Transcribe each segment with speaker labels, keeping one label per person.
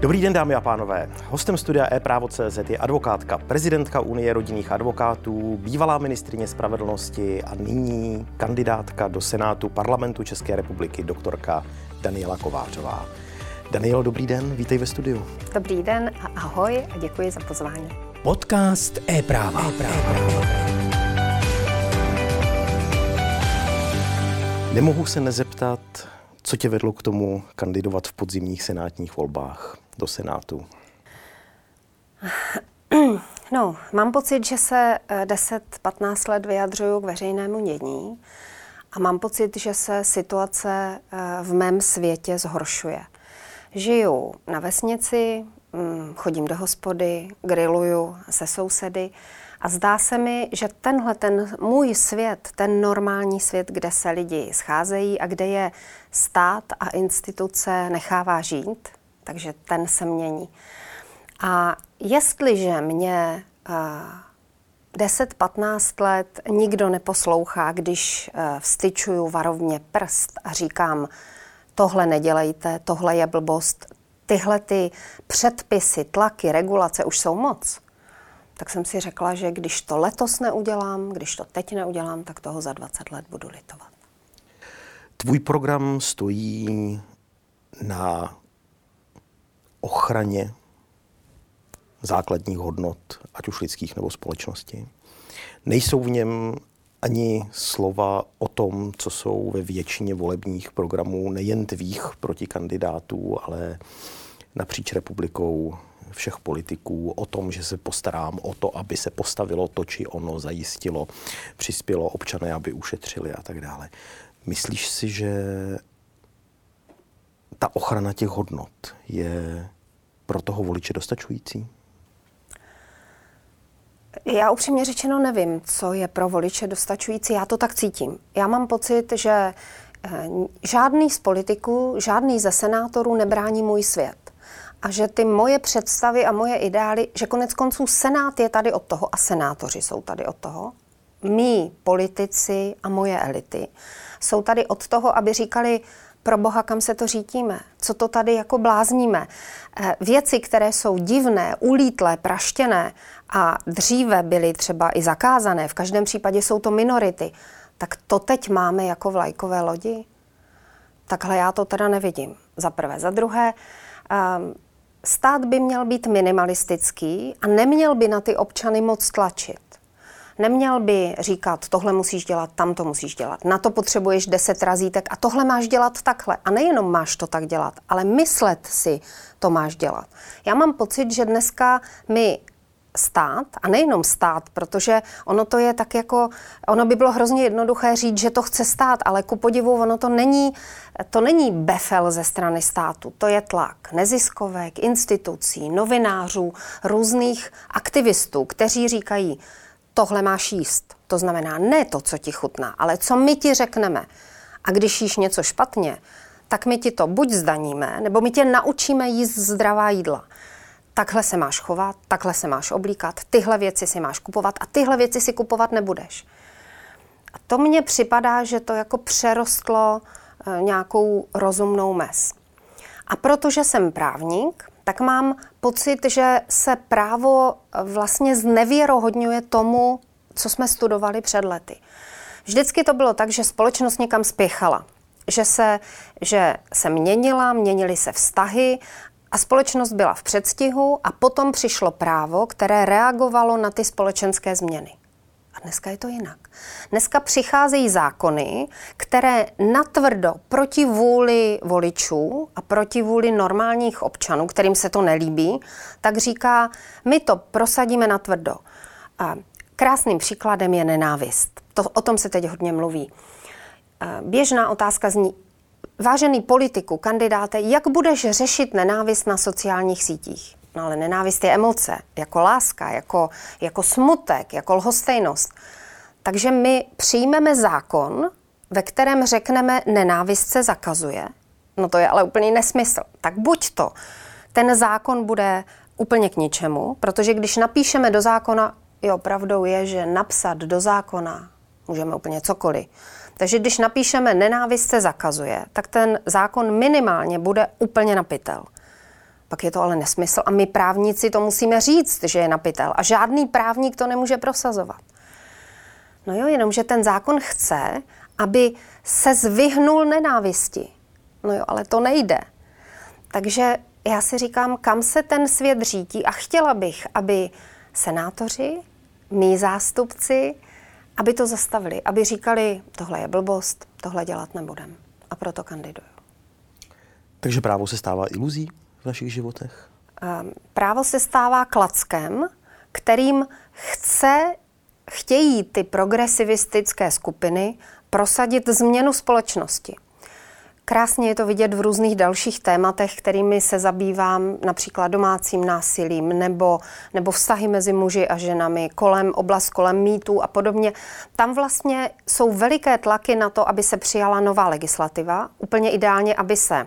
Speaker 1: Dobrý den, dámy a pánové. Hostem studia e-právo.cz je advokátka, prezidentka Unie rodinných advokátů, bývalá ministrině spravedlnosti a nyní kandidátka do Senátu parlamentu České republiky, doktorka Daniela Kovářová. Danielo, dobrý den, vítej ve studiu.
Speaker 2: Dobrý den a ahoj a děkuji za pozvání.
Speaker 3: Podcast e-práva. e-práva.
Speaker 1: Nemohu se nezeptat, co tě vedlo k tomu kandidovat v podzimních senátních volbách do Senátu?
Speaker 2: No, mám pocit, že se 10-15 let vyjadřuju k veřejnému dění a mám pocit, že se situace eh, v mém světě zhoršuje. Žiju na vesnici, mm, chodím do hospody, grilluju se sousedy a zdá se mi, že tenhle ten můj svět, ten normální svět, kde se lidi scházejí a kde je stát a instituce nechává žít, takže ten se mění. A jestliže mě uh, 10-15 let nikdo neposlouchá, když uh, vstyčuju varovně prst a říkám, tohle nedělejte, tohle je blbost, tyhle ty předpisy, tlaky, regulace už jsou moc, tak jsem si řekla, že když to letos neudělám, když to teď neudělám, tak toho za 20 let budu litovat.
Speaker 1: Tvůj program stojí na ochraně základních hodnot, ať už lidských nebo společnosti. Nejsou v něm ani slova o tom, co jsou ve většině volebních programů nejen tvých protikandidátů, ale napříč republikou všech politiků o tom, že se postarám o to, aby se postavilo to, či ono zajistilo, přispělo občané, aby ušetřili a tak dále. Myslíš si, že ta ochrana těch hodnot je pro toho voliče dostačující?
Speaker 2: Já upřímně řečeno nevím, co je pro voliče dostačující. Já to tak cítím. Já mám pocit, že eh, žádný z politiků, žádný ze senátorů nebrání můj svět. A že ty moje představy a moje ideály, že konec konců Senát je tady od toho a senátoři jsou tady od toho, mý politici a moje elity jsou tady od toho, aby říkali, pro boha, kam se to řítíme, co to tady jako blázníme. Eh, věci, které jsou divné, ulítlé, praštěné a dříve byly třeba i zakázané, v každém případě jsou to minority, tak to teď máme jako vlajkové lodi? Takhle já to teda nevidím. Za prvé. Za druhé, ehm, stát by měl být minimalistický a neměl by na ty občany moc tlačit. Neměl by říkat, tohle musíš dělat, tam to musíš dělat, na to potřebuješ deset razítek a tohle máš dělat takhle. A nejenom máš to tak dělat, ale myslet si, to máš dělat. Já mám pocit, že dneska my stát, a nejenom stát, protože ono to je tak jako, ono by bylo hrozně jednoduché říct, že to chce stát, ale ku podivu ono to není, to není befel ze strany státu, to je tlak neziskovek, institucí, novinářů, různých aktivistů, kteří říkají, tohle máš jíst. To znamená ne to, co ti chutná, ale co my ti řekneme. A když jíš něco špatně, tak my ti to buď zdaníme, nebo my tě naučíme jíst zdravá jídla. Takhle se máš chovat, takhle se máš oblíkat, tyhle věci si máš kupovat a tyhle věci si kupovat nebudeš. A to mně připadá, že to jako přerostlo eh, nějakou rozumnou mes. A protože jsem právník, tak mám pocit, že se právo vlastně znevěrohodňuje tomu, co jsme studovali před lety. Vždycky to bylo tak, že společnost někam spěchala, že se, že se měnila, měnily se vztahy a společnost byla v předstihu a potom přišlo právo, které reagovalo na ty společenské změny. A dneska je to jinak. Dneska přicházejí zákony, které natvrdo proti vůli voličů a proti vůli normálních občanů, kterým se to nelíbí, tak říká, my to prosadíme natvrdo. A krásným příkladem je nenávist. To, o tom se teď hodně mluví. Běžná otázka zní, vážený politiku, kandidáte, jak budeš řešit nenávist na sociálních sítích? No ale nenávist je emoce, jako láska, jako, jako smutek, jako lhostejnost. Takže my přijmeme zákon, ve kterém řekneme, nenávist se zakazuje. No to je ale úplný nesmysl. Tak buď to, ten zákon bude úplně k ničemu, protože když napíšeme do zákona, jo, pravdou je, že napsat do zákona můžeme úplně cokoliv. Takže když napíšeme nenávist se zakazuje, tak ten zákon minimálně bude úplně napitel. Pak je to ale nesmysl a my právníci to musíme říct, že je napitel a žádný právník to nemůže prosazovat. No jo, jenomže ten zákon chce, aby se zvyhnul nenávisti. No jo, ale to nejde. Takže já si říkám, kam se ten svět řídí a chtěla bych, aby senátoři, mý zástupci, aby to zastavili, aby říkali, tohle je blbost, tohle dělat nebudem. A proto kandiduju.
Speaker 1: Takže právo se stává iluzí v našich životech?
Speaker 2: Právo se stává klackem, kterým chce, chtějí ty progresivistické skupiny prosadit změnu společnosti. Krásně je to vidět v různých dalších tématech, kterými se zabývám, například domácím násilím nebo, nebo vztahy mezi muži a ženami, kolem oblast kolem mýtů a podobně. Tam vlastně jsou veliké tlaky na to, aby se přijala nová legislativa, úplně ideálně, aby se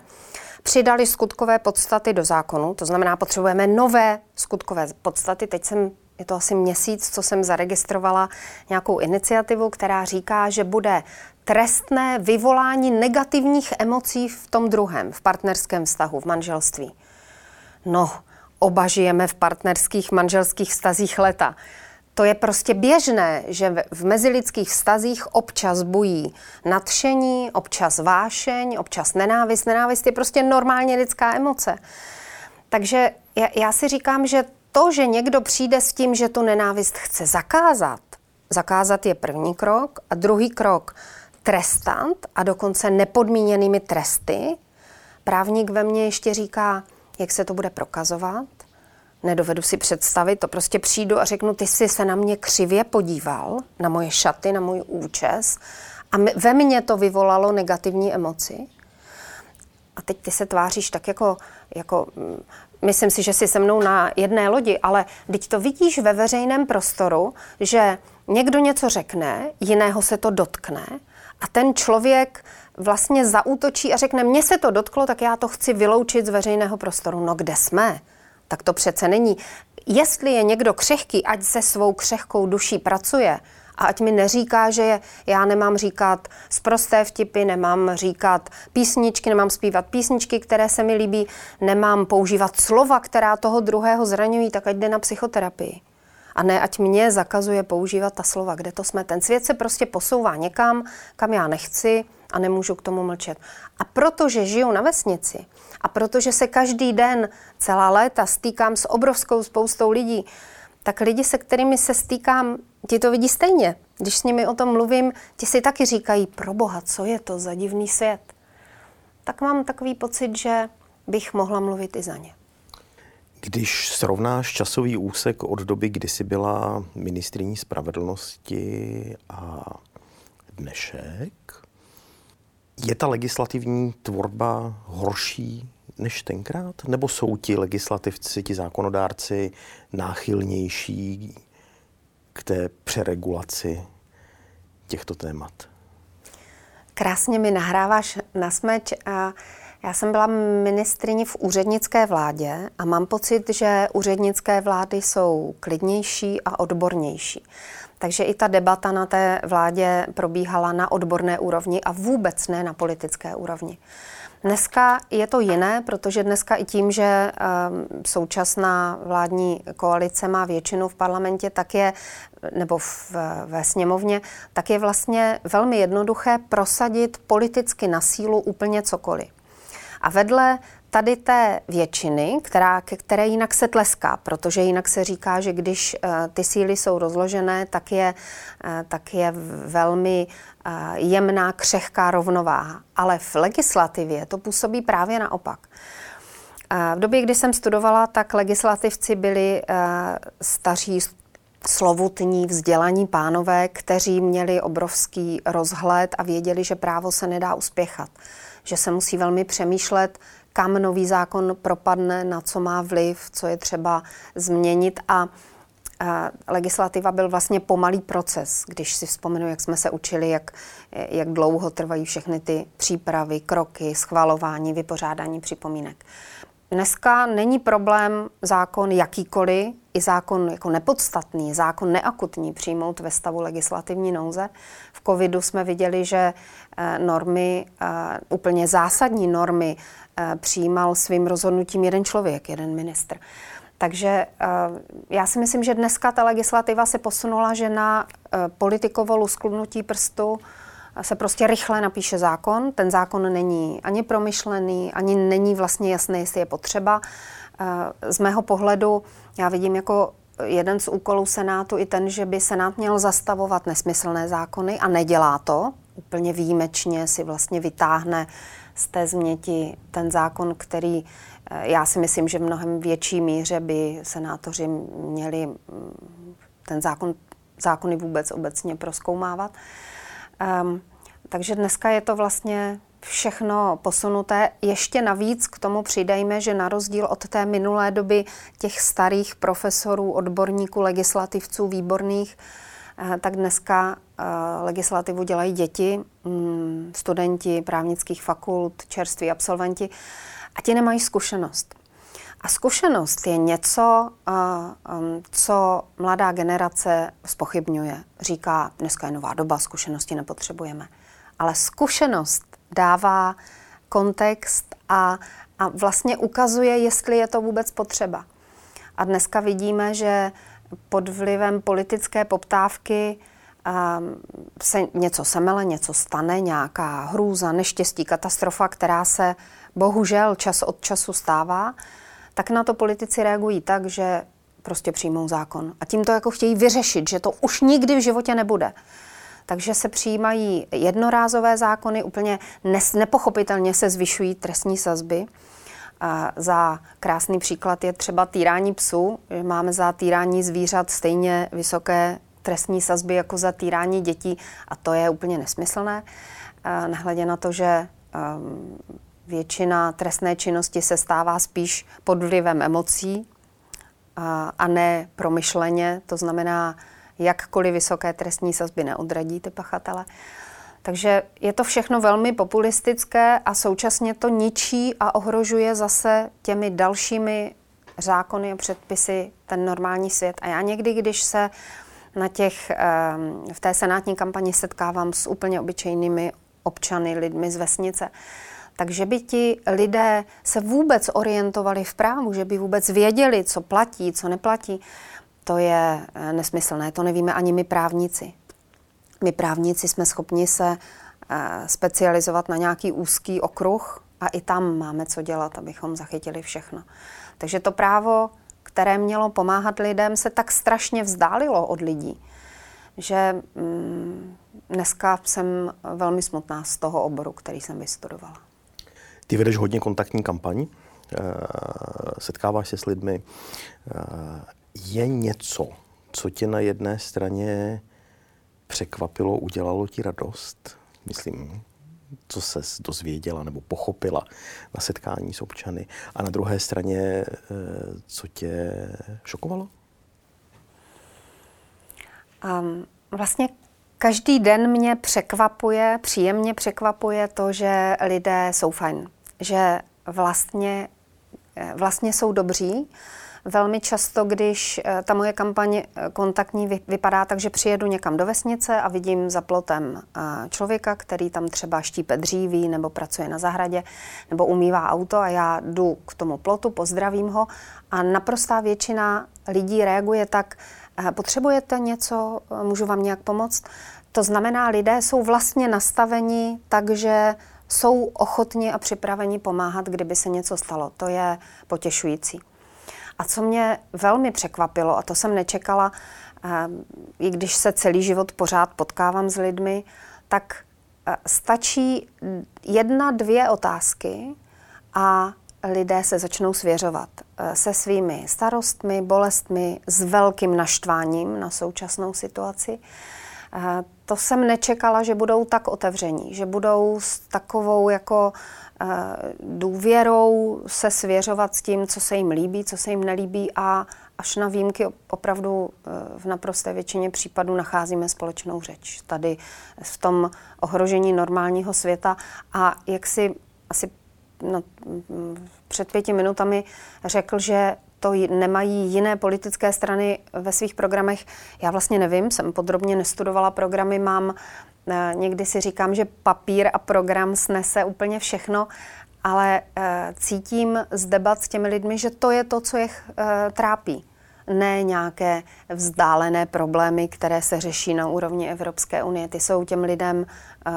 Speaker 2: přidali skutkové podstaty do zákonu, to znamená, potřebujeme nové skutkové podstaty. Teď jsem je to asi měsíc, co jsem zaregistrovala nějakou iniciativu, která říká, že bude trestné vyvolání negativních emocí v tom druhém, v partnerském vztahu, v manželství. No, oba žijeme v partnerských manželských vztazích leta. To je prostě běžné, že v mezilidských vztazích občas bují nadšení, občas vášeň, občas nenávist. Nenávist je prostě normálně lidská emoce. Takže já, si říkám, že to, že někdo přijde s tím, že tu nenávist chce zakázat, zakázat je první krok a druhý krok trestant a dokonce nepodmíněnými tresty. Právník ve mně ještě říká, jak se to bude prokazovat. Nedovedu si představit, to prostě přijdu a řeknu, ty jsi se na mě křivě podíval, na moje šaty, na můj účes a ve mně to vyvolalo negativní emoci. A teď ty se tváříš tak jako, jako mm, myslím si, že jsi se mnou na jedné lodi, ale teď to vidíš ve veřejném prostoru, že někdo něco řekne, jiného se to dotkne a ten člověk vlastně zaútočí a řekne, mně se to dotklo, tak já to chci vyloučit z veřejného prostoru. No kde jsme? Tak to přece není. Jestli je někdo křehký, ať se svou křehkou duší pracuje, a ať mi neříká, že já nemám říkat zprosté vtipy, nemám říkat písničky, nemám zpívat písničky, které se mi líbí, nemám používat slova, která toho druhého zraňují, tak ať jde na psychoterapii. A ne, ať mě zakazuje používat ta slova, kde to jsme. Ten svět se prostě posouvá někam, kam já nechci a nemůžu k tomu mlčet. A protože žiju na vesnici a protože se každý den, celá léta stýkám s obrovskou spoustou lidí, tak lidi, se kterými se stýkám, ti to vidí stejně. Když s nimi o tom mluvím, ti si taky říkají, pro boha, co je to za divný svět. Tak mám takový pocit, že bych mohla mluvit i za ně.
Speaker 1: Když srovnáš časový úsek od doby, kdy jsi byla ministriní spravedlnosti a dnešek, je ta legislativní tvorba horší než tenkrát? Nebo jsou ti legislativci, ti zákonodárci náchylnější k té přeregulaci těchto témat?
Speaker 2: Krásně mi nahráváš na smeč a já jsem byla ministriní v úřednické vládě a mám pocit, že úřednické vlády jsou klidnější a odbornější. Takže i ta debata na té vládě probíhala na odborné úrovni a vůbec ne na politické úrovni. Dneska je to jiné, protože dneska i tím, že um, současná vládní koalice má většinu v parlamentě, tak je, nebo v, ve sněmovně, tak je vlastně velmi jednoduché prosadit politicky na sílu úplně cokoliv. A vedle tady té většiny, která, ke které jinak se tleská, protože jinak se říká, že když uh, ty síly jsou rozložené, tak je, uh, tak je velmi uh, jemná, křehká rovnováha. Ale v legislativě to působí právě naopak. V době, kdy jsem studovala, tak legislativci byli staří slovutní, vzdělaní pánové, kteří měli obrovský rozhled a věděli, že právo se nedá uspěchat že se musí velmi přemýšlet, kam nový zákon propadne, na co má vliv, co je třeba změnit a legislativa byl vlastně pomalý proces, když si vzpomenu, jak jsme se učili, jak, jak dlouho trvají všechny ty přípravy, kroky, schvalování, vypořádání připomínek. Dneska není problém zákon jakýkoliv, i zákon jako nepodstatný, zákon neakutní přijmout ve stavu legislativní nouze. V covidu jsme viděli, že eh, normy, eh, úplně zásadní normy eh, přijímal svým rozhodnutím jeden člověk, jeden ministr. Takže já si myslím, že dneska ta legislativa se posunula, že na politikovo lusknutí prstu se prostě rychle napíše zákon. Ten zákon není ani promyšlený, ani není vlastně jasné, jestli je potřeba. Z mého pohledu já vidím jako jeden z úkolů Senátu i ten, že by Senát měl zastavovat nesmyslné zákony a nedělá to. Úplně výjimečně si vlastně vytáhne z té změti ten zákon, který eh, já si myslím, že v mnohem větší míře by senátoři měli mm, ten zákon, zákony vůbec obecně proskoumávat. Um, takže dneska je to vlastně všechno posunuté. Ještě navíc k tomu přidejme, že na rozdíl od té minulé doby těch starých profesorů, odborníků, legislativců výborných, eh, tak dneska eh, legislativu dělají děti, mm, studenti právnických fakult, čerství absolventi a ti nemají zkušenost. A zkušenost je něco, eh, co mladá generace spochybňuje. Říká, dneska je nová doba, zkušenosti nepotřebujeme. Ale zkušenost dává kontext a, a vlastně ukazuje, jestli je to vůbec potřeba. A dneska vidíme, že pod vlivem politické poptávky se něco semele, něco stane, nějaká hrůza, neštěstí, katastrofa, která se bohužel čas od času stává, tak na to politici reagují tak, že prostě přijmou zákon. A tím to jako chtějí vyřešit, že to už nikdy v životě nebude. Takže se přijímají jednorázové zákony, úplně nes, nepochopitelně se zvyšují trestní sazby. A za krásný příklad je třeba týrání psů. Máme za týrání zvířat stejně vysoké trestní sazby jako za týrání dětí a to je úplně nesmyslné. Nehledě na to, že um, většina trestné činnosti se stává spíš pod vlivem emocí a ne promyšleně, to znamená jakkoliv vysoké trestní sazby neodradí ty pachatele. Takže je to všechno velmi populistické a současně to ničí a ohrožuje zase těmi dalšími zákony a předpisy ten normální svět. A já někdy, když se na těch, ehm, v té senátní kampani setkávám s úplně obyčejnými občany, lidmi z vesnice, takže by ti lidé se vůbec orientovali v právu, že by vůbec věděli, co platí, co neplatí, to je eh, nesmyslné. To nevíme ani my právníci. My právníci jsme schopni se eh, specializovat na nějaký úzký okruh a i tam máme co dělat, abychom zachytili všechno. Takže to právo, které mělo pomáhat lidem, se tak strašně vzdálilo od lidí, že mm, dneska jsem velmi smutná z toho oboru, který jsem vystudovala.
Speaker 1: Ty vedeš hodně kontaktní kampaň, eh, setkáváš se s lidmi je něco, co tě na jedné straně překvapilo, udělalo ti radost? Myslím, co se dozvěděla nebo pochopila na setkání s občany. A na druhé straně, eh, co tě šokovalo?
Speaker 2: Um, vlastně každý den mě překvapuje, příjemně překvapuje to, že lidé jsou fajn. Že vlastně, eh, vlastně jsou dobří Velmi často, když eh, ta moje kampaň eh, kontaktní vypadá tak, že přijedu někam do vesnice a vidím za plotem člověka, který tam třeba štípe dříví nebo pracuje na zahradě nebo umývá auto a já jdu k tomu plotu, pozdravím ho a naprostá většina lidí reaguje tak, potřebujete něco, můžu vám nějak pomoct? To znamená, lidé jsou vlastně nastaveni tak, že jsou ochotni a připraveni pomáhat, kdyby se něco stalo. To je potěšující. A co mě velmi překvapilo, a to jsem nečekala, eh, i když se celý život pořád potkávám s lidmi, tak eh, stačí jedna, dvě otázky a lidé se začnou svěřovat eh, se svými starostmi, bolestmi, s velkým naštváním na současnou situaci. To jsem nečekala, že budou tak otevření, že budou s takovou jako důvěrou se svěřovat s tím, co se jim líbí, co se jim nelíbí a až na výjimky opravdu e, v naprosté většině případů nacházíme společnou řeč. Tady v tom ohrožení normálního světa a jak si asi no, před pěti minutami řekl, že to nemají jiné politické strany ve svých programech. Já vlastně nevím, jsem podrobně nestudovala programy, mám eh, někdy si říkám, že papír a program snese úplně všechno, ale eh, cítím z debat s těmi lidmi, že to je to, co je eh, trápí ne nějaké vzdálené problémy, které se řeší na úrovni Evropské unie. Ty jsou těm lidem uh,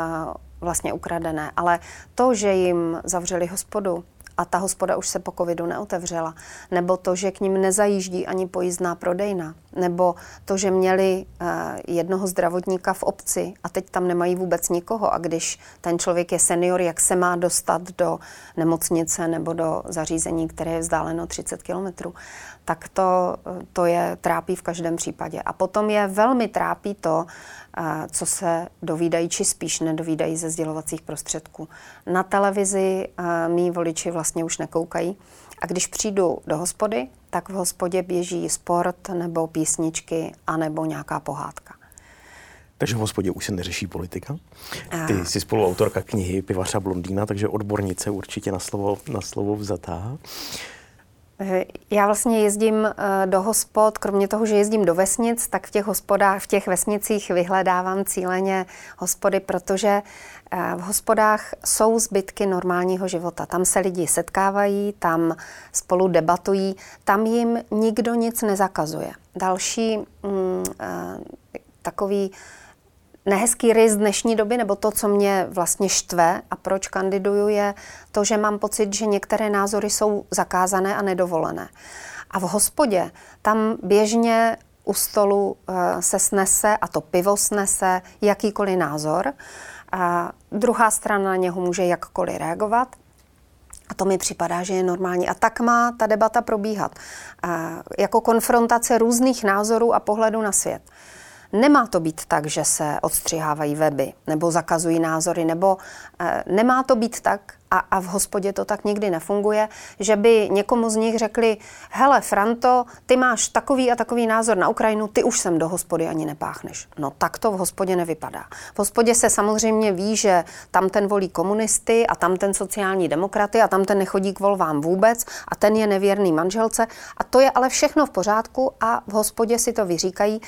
Speaker 2: vlastně ukradené. Ale to, že jim zavřeli hospodu, a ta hospoda už se po covidu neotevřela, nebo to, že k ním nezajíždí ani pojízdná prodejna, nebo to, že měli uh, jednoho zdravotníka v obci a teď tam nemají vůbec nikoho a když ten člověk je senior, jak se má dostat do nemocnice nebo do zařízení, které je vzdáleno 30 kilometrů, tak to, to je trápí v každém případě. A potom je velmi trápí to, uh, co se dovídají, či spíš nedovídají ze sdělovacích prostředků. Na televizi mý voliči vlastně už nekoukají. A když přijdu do hospody, tak v hospodě běží sport nebo písničky a nebo nějaká pohádka.
Speaker 1: Takže v hospodě už se neřeší politika. Ty jsi spoluautorka knihy Pivařa Blondýna, takže odbornice určitě na slovo, na slovo vzatá.
Speaker 2: Já vlastně jezdím eh, do hospod, kromě toho, že jezdím do vesnic, tak v těch hospodách, v těch vesnicích vyhledávám cíleně hospody, protože eh, v hospodách jsou zbytky normálního života. Tam se lidi setkávají, tam spolu debatují, tam jim nikdo nic nezakazuje. Další mm, eh, takový nehezký rys dnešní doby, nebo to, co mě vlastně štve a proč kandiduju, je to, že mám pocit, že některé názory jsou zakázané a nedovolené. A v hospodě tam běžně u stolu eh, se snese, a to pivo snese, jakýkoliv názor. A druhá strana na něho může jakkoliv reagovat. A to mi připadá, že je normální. A tak má ta debata probíhat. A jako konfrontace různých názorů a pohledů na svět. Nemá to být tak, že se odstřihávají weby nebo zakazují názory, nebo e, nemá to být tak, a, a v hospodě to tak nikdy nefunguje, že by někomu z nich řekli, hele Franto, ty máš takový a takový názor na Ukrajinu, ty už sem do hospody ani nepáchneš. No tak to v hospodě nevypadá. V hospodě se samozřejmě ví, že tam ten volí komunisty a tam ten sociální demokraty a tam ten nechodí k volvám vůbec a ten je nevěrný manželce a to je ale všechno v pořádku a v hospodě si to vyříkají.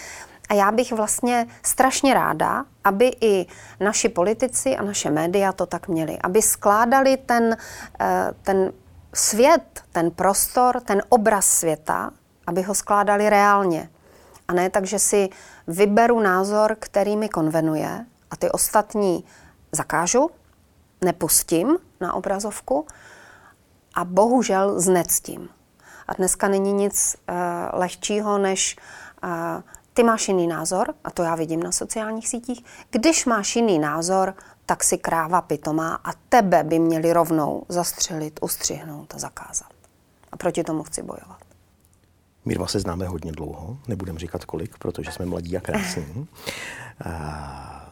Speaker 2: A já bych vlastně strašně ráda, aby i naši politici a naše média to tak měli. Aby skládali ten, eh, ten svět, ten prostor, ten obraz světa, aby ho skládali reálně. A ne tak, že si vyberu názor, který mi konvenuje a ty ostatní zakážu, nepustím na obrazovku a bohužel znectím. A dneska není nic uh, lehčího, než uh, ty máš jiný názor, a to já vidím na sociálních sítích, když máš jiný názor, tak si kráva pitomá a tebe by měli rovnou zastřelit, ustřihnout a zakázat. A proti tomu chci bojovat.
Speaker 1: My dva se známe hodně dlouho, nebudem říkat kolik, protože jsme mladí a krásní.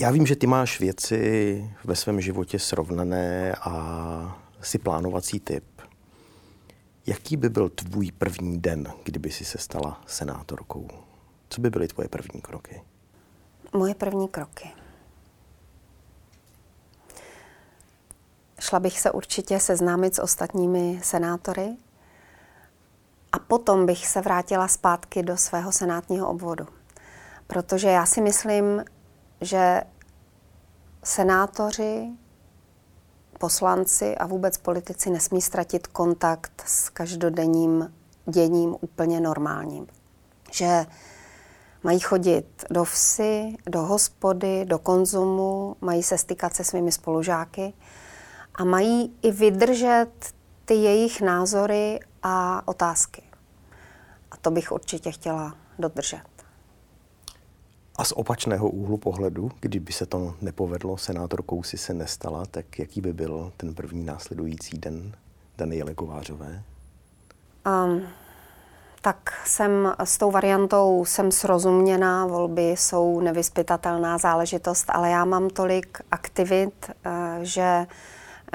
Speaker 1: Já vím, že ty máš věci ve svém životě srovnané a si plánovací typ. Jaký by byl tvůj první den, kdyby si se stala senátorkou? Co by byly tvoje první kroky?
Speaker 2: Moje první kroky. Šla bych se určitě seznámit s ostatními senátory a potom bych se vrátila zpátky do svého senátního obvodu. Protože já si myslím, že senátoři poslanci a vůbec politici nesmí ztratit kontakt s každodenním děním úplně normálním. Že mají chodit do vsi, do hospody, do konzumu, mají se stykat se svými spolužáky a mají i vydržet ty jejich názory a otázky. A to bych určitě chtěla dodržet.
Speaker 1: A z opačného úhlu pohledu, kdyby se to nepovedlo, senátorkou si se nestala, tak jaký by byl ten první následující den Daniele Kovářové?
Speaker 2: Um, tak jsem s tou variantou jsem srozuměná, volby jsou nevyspytatelná záležitost, ale já mám tolik aktivit, uh, že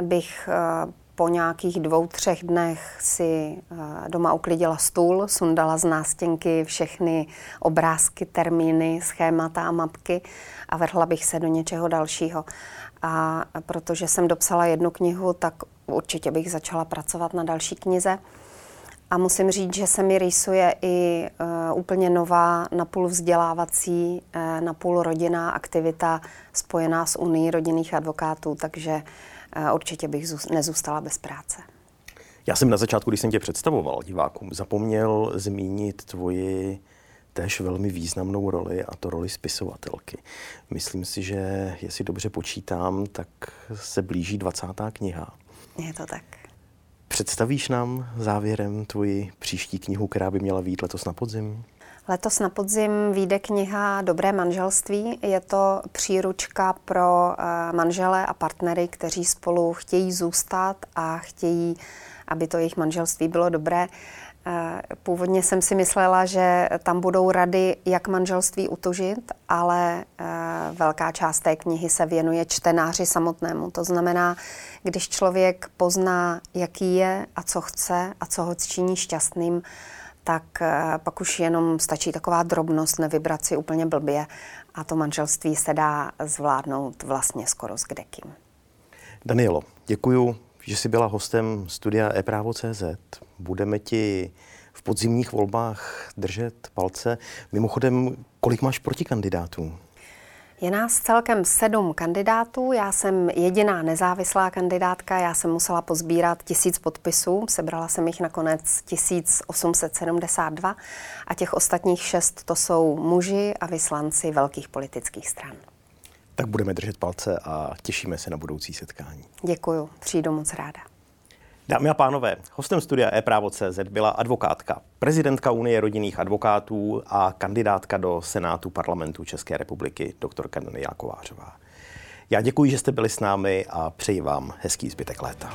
Speaker 2: bych uh, po nějakých dvou, třech dnech si eh, doma uklidila stůl, sundala z nástěnky všechny obrázky, termíny, schémata a mapky a vrhla bych se do něčeho dalšího. A protože jsem dopsala jednu knihu, tak určitě bych začala pracovat na další knize. A musím říct, že se mi rýsuje i uh, úplně nová, napůl vzdělávací, uh, napůl rodinná aktivita spojená s Unii rodinných advokátů, takže uh, určitě bych zůst, nezůstala bez práce.
Speaker 1: Já jsem na začátku, když jsem tě představoval divákům, zapomněl zmínit tvoji též velmi významnou roli, a to roli spisovatelky. Myslím si, že jestli dobře počítám, tak se blíží 20. kniha.
Speaker 2: Je to tak.
Speaker 1: Představíš nám závěrem tvoji příští knihu, která by měla být letos na podzim?
Speaker 2: Letos na podzim vyjde kniha Dobré manželství. Je to příručka pro eh, manžele a partnery, kteří spolu chtějí zůstat a chtějí, aby to jejich manželství bylo dobré. Eh, původně jsem si myslela, že tam budou rady, jak manželství utužit, ale eh, velká část té knihy se věnuje čtenáři samotnému. To znamená, když člověk pozná, jaký je a co chce a co ho činí šťastným, tak eh, pak už jenom stačí taková drobnost nevybrat si úplně blbě a to manželství se dá zvládnout vlastně skoro s kdekým.
Speaker 1: Danielo, děkuju že jsi byla hostem studia ePrávo.cz. Budeme ti v podzimních volbách držet palce. Mimochodem, kolik máš protikandidátů?
Speaker 2: Je nás celkem sedm kandidátů, já jsem jediná nezávislá kandidátka, já jsem musela pozbírat tisíc podpisů, sebrala jsem jich nakonec 1872 a těch ostatních šest to jsou muži a vyslanci velkých politických stran.
Speaker 1: Tak budeme držet palce a těšíme se na budoucí setkání.
Speaker 2: Děkuju, přijdu moc ráda.
Speaker 1: Dámy a pánové, hostem studia e-právo.cz byla advokátka, prezidentka Unie rodinných advokátů a kandidátka do Senátu parlamentu České republiky, doktorka Daniela Kovářová. Já děkuji, že jste byli s námi a přeji vám hezký zbytek léta.